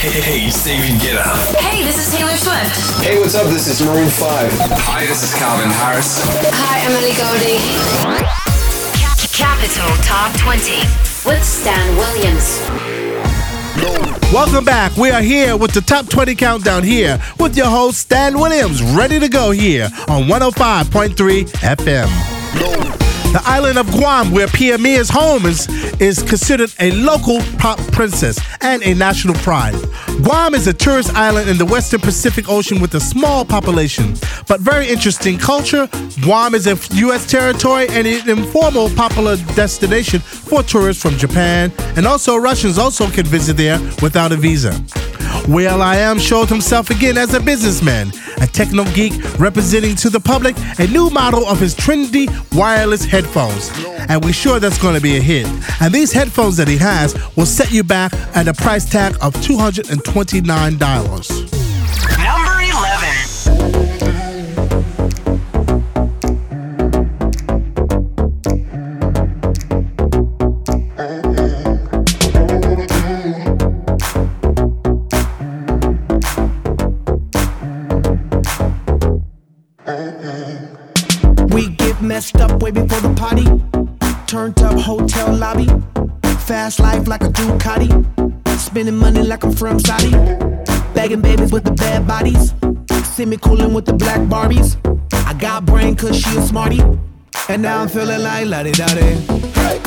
Hey, hey, it's David Guetta. Hey, this is Taylor Swift. Hey, what's up? This is Maroon 5. Hi, this is Calvin Harris. Hi, Emily Goulding. Capital Top 20 with Stan Williams. Welcome back. We are here with the top 20 countdown here with your host Stan Williams, ready to go here on 105.3 FM. The island of Guam, where Pia Mia's home is, is considered a local pop princess and a national pride. Guam is a tourist island in the western Pacific Ocean with a small population, but very interesting culture. Guam is a U.S. territory and an informal popular destination for tourists from Japan, and also Russians also can visit there without a visa. will.i.am showed himself again as a businessman, a techno geek representing to the public a new model of his trendy wireless headphones. And we're sure that's going to be a hit. And these headphones that he has will set you back at a price tag of $229. Ducati. Spending money like I'm from Saudi. Bagging babies with the bad bodies. See me coolin' with the black Barbies. I got brain cause she a smarty. And now I'm feeling like la di da. Hey.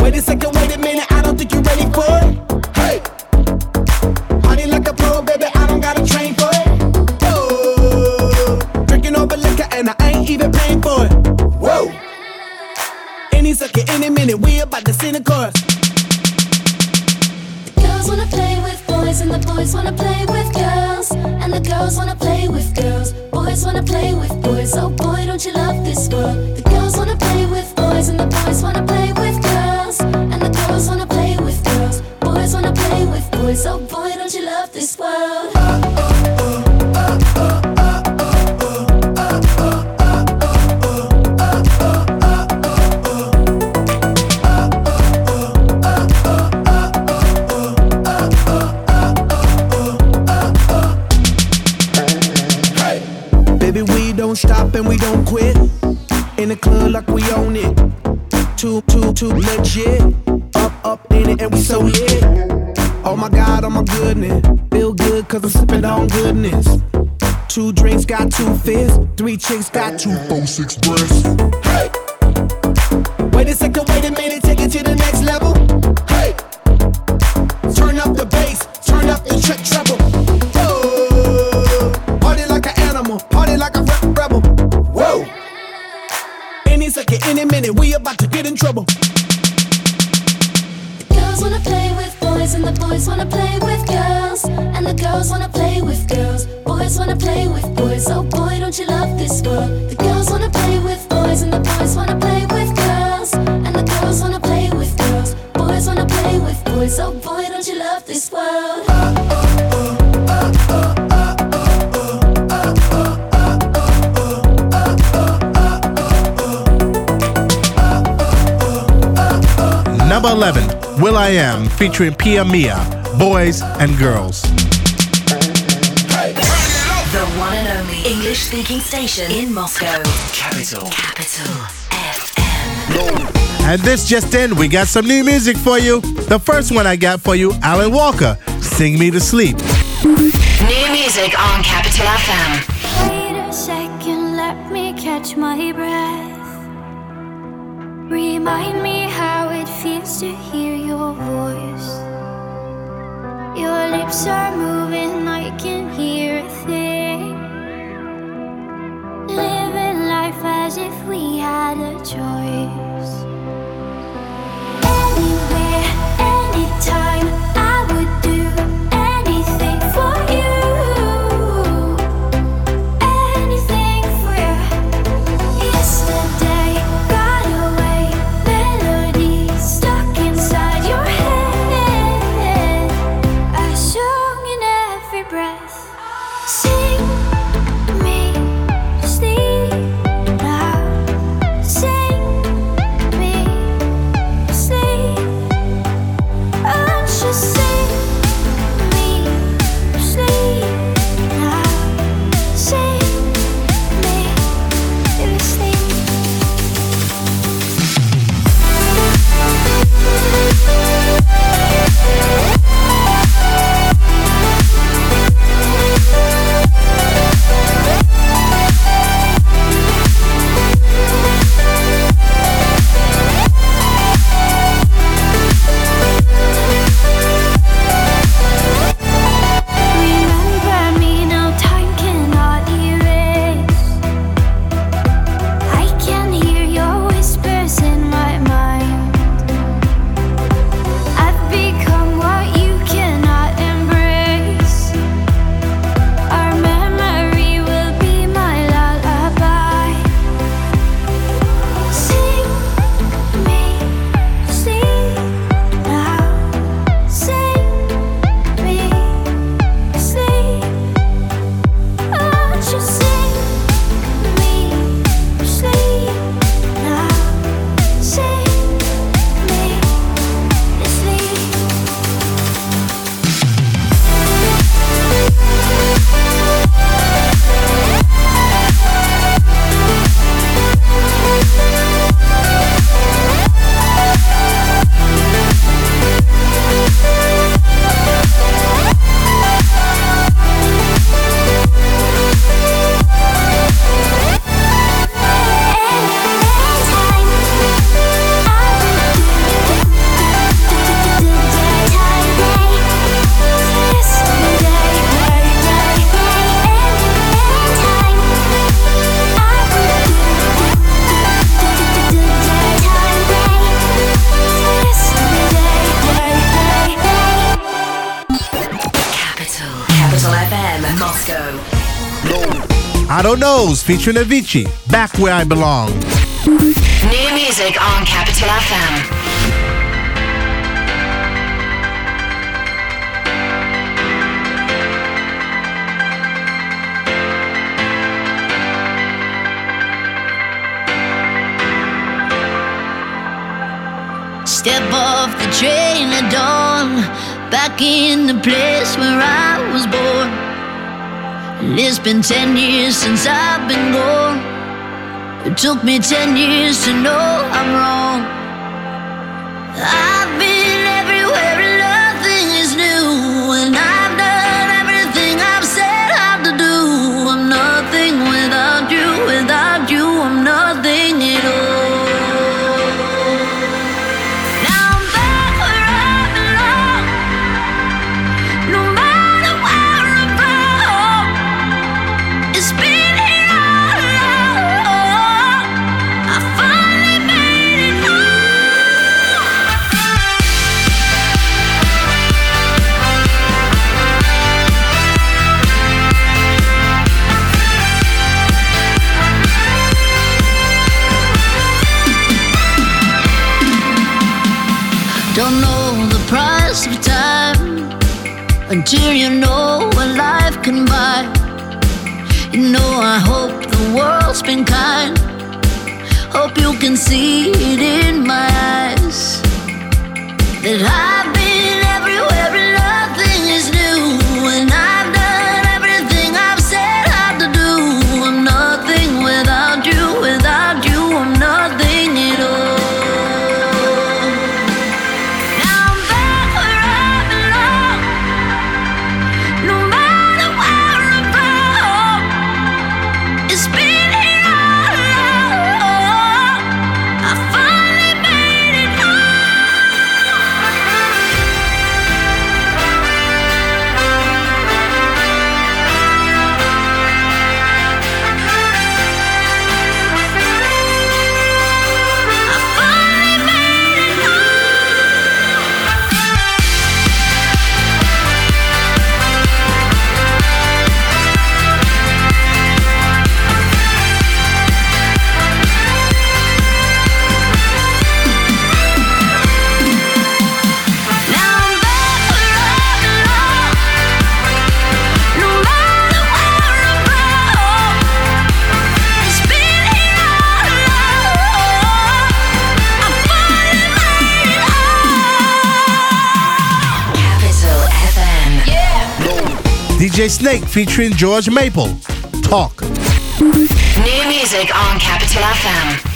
Wait a second, wait a minute, I don't think you're ready for it. Hey. Party like a pro, baby, I don't gotta train for it. Oh, drinking over liquor and I ain't even paying for it. Whoa. Any second, any minute, we about to see a chorus. Boys and the boys wanna play with girls and the girls wanna play with girls. Boys wanna play with boys. Oh boy, don't you love this world? The girls wanna play with boys and the boys wanna play with girls and the girls wanna play with girls. Boys wanna play with boys. Oh boy, don't you love this world? We don't stop and we don't quit. In the club like we own it. Too, too, too legit. Up, up in it and we so lit. Oh my god, oh my goodness. Feel good cause I'm sipping on goodness. Two drinks got two fists. Three chicks got two, four, six breasts. Hey! Wait a second, wait a minute, take it to the next level. Hey! Turn up the bass, turn up the tre- treble. Any second, any minute, we about to get in trouble. The Girls wanna play with boys and the boys wanna play with girls and the girls wanna play with girls. Boys wanna play with boys. Oh boy, don't you love this world? The girls wanna play with boys and the boys wanna play with girls and the girls wanna play with girls. Boys wanna play with boys. Oh boy, Number 11, will.i.am, featuring Pia Mia, Boys and Girls. The one and only English speaking station in Moscow. Capital. Capital FM. And this just in, we got some new music for you. The first one I got for you, Alan Walker, Sing Me to Sleep. New music on Capital FM. Wait a second, let me catch my breath. Remind me how it feels to hear your voice. Your lips are moving, Otto Knows featuring Avicii, Back Where I Belong. New music on Capital FM. Step off the train at dawn, back in the place where I was born. It's been ten years since I've been gone. It took me ten years to know I'm wrong. I've been everywhere and nothing is new, and I've done everything I've said how to do. I'm nothing without you, without you, I'm nothing at all. Of time until you know what life can buy. You know, I hope the world's been kind. Hope you can see it in my eyes that I've DJ Snake featuring George Maple, Talk. New music on Capital FM.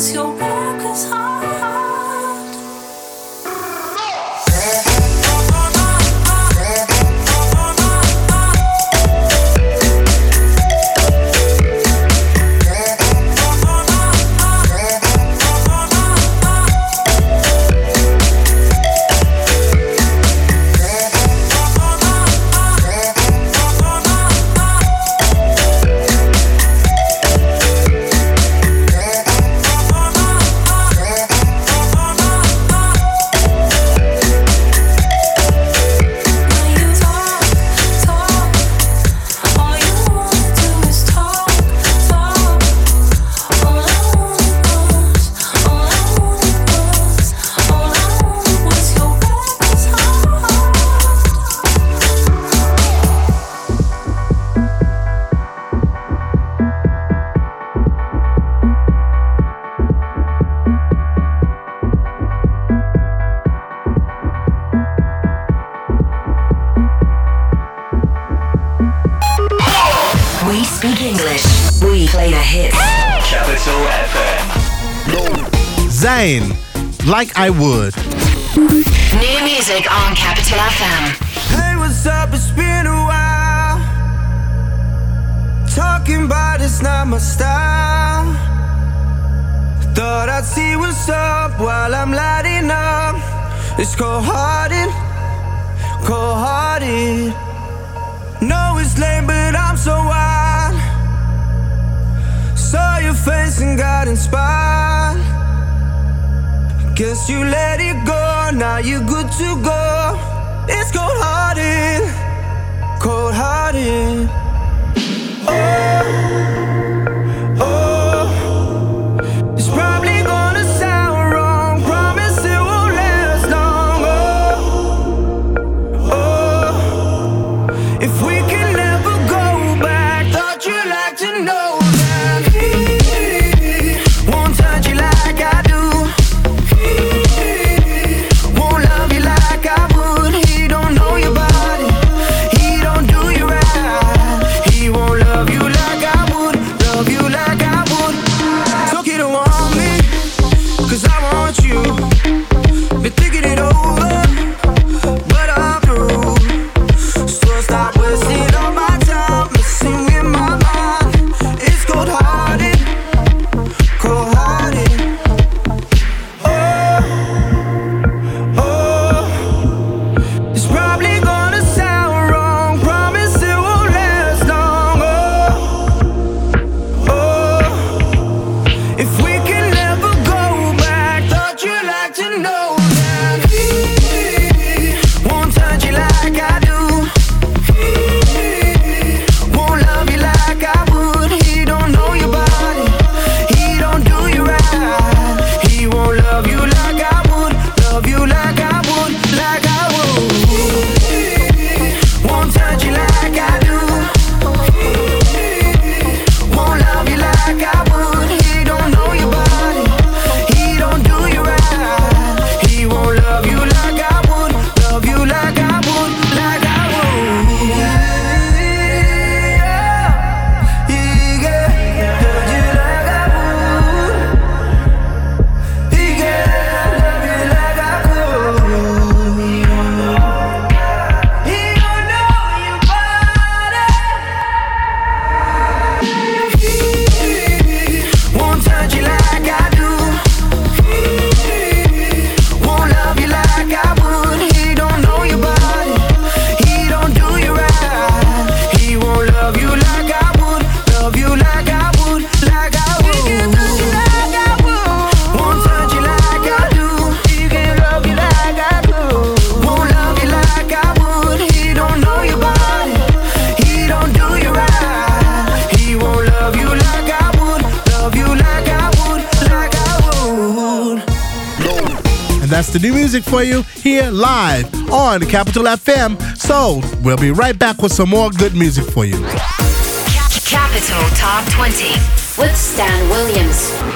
silêncio. Speak English. We play the hits. Capital FM. Zayn, like I would. New music on Capital FM. Hey, what's up? It's been a while. Talking about it's not my style. Thought I'd see what's up while I'm lighting up. It's cold hearted You let it go, now you're good to go. It's cold hearted, cold hearted. the new music for you here live on Capital FM. So we'll be right back with some more good music for you. Capital Top 20 with Stan Williams.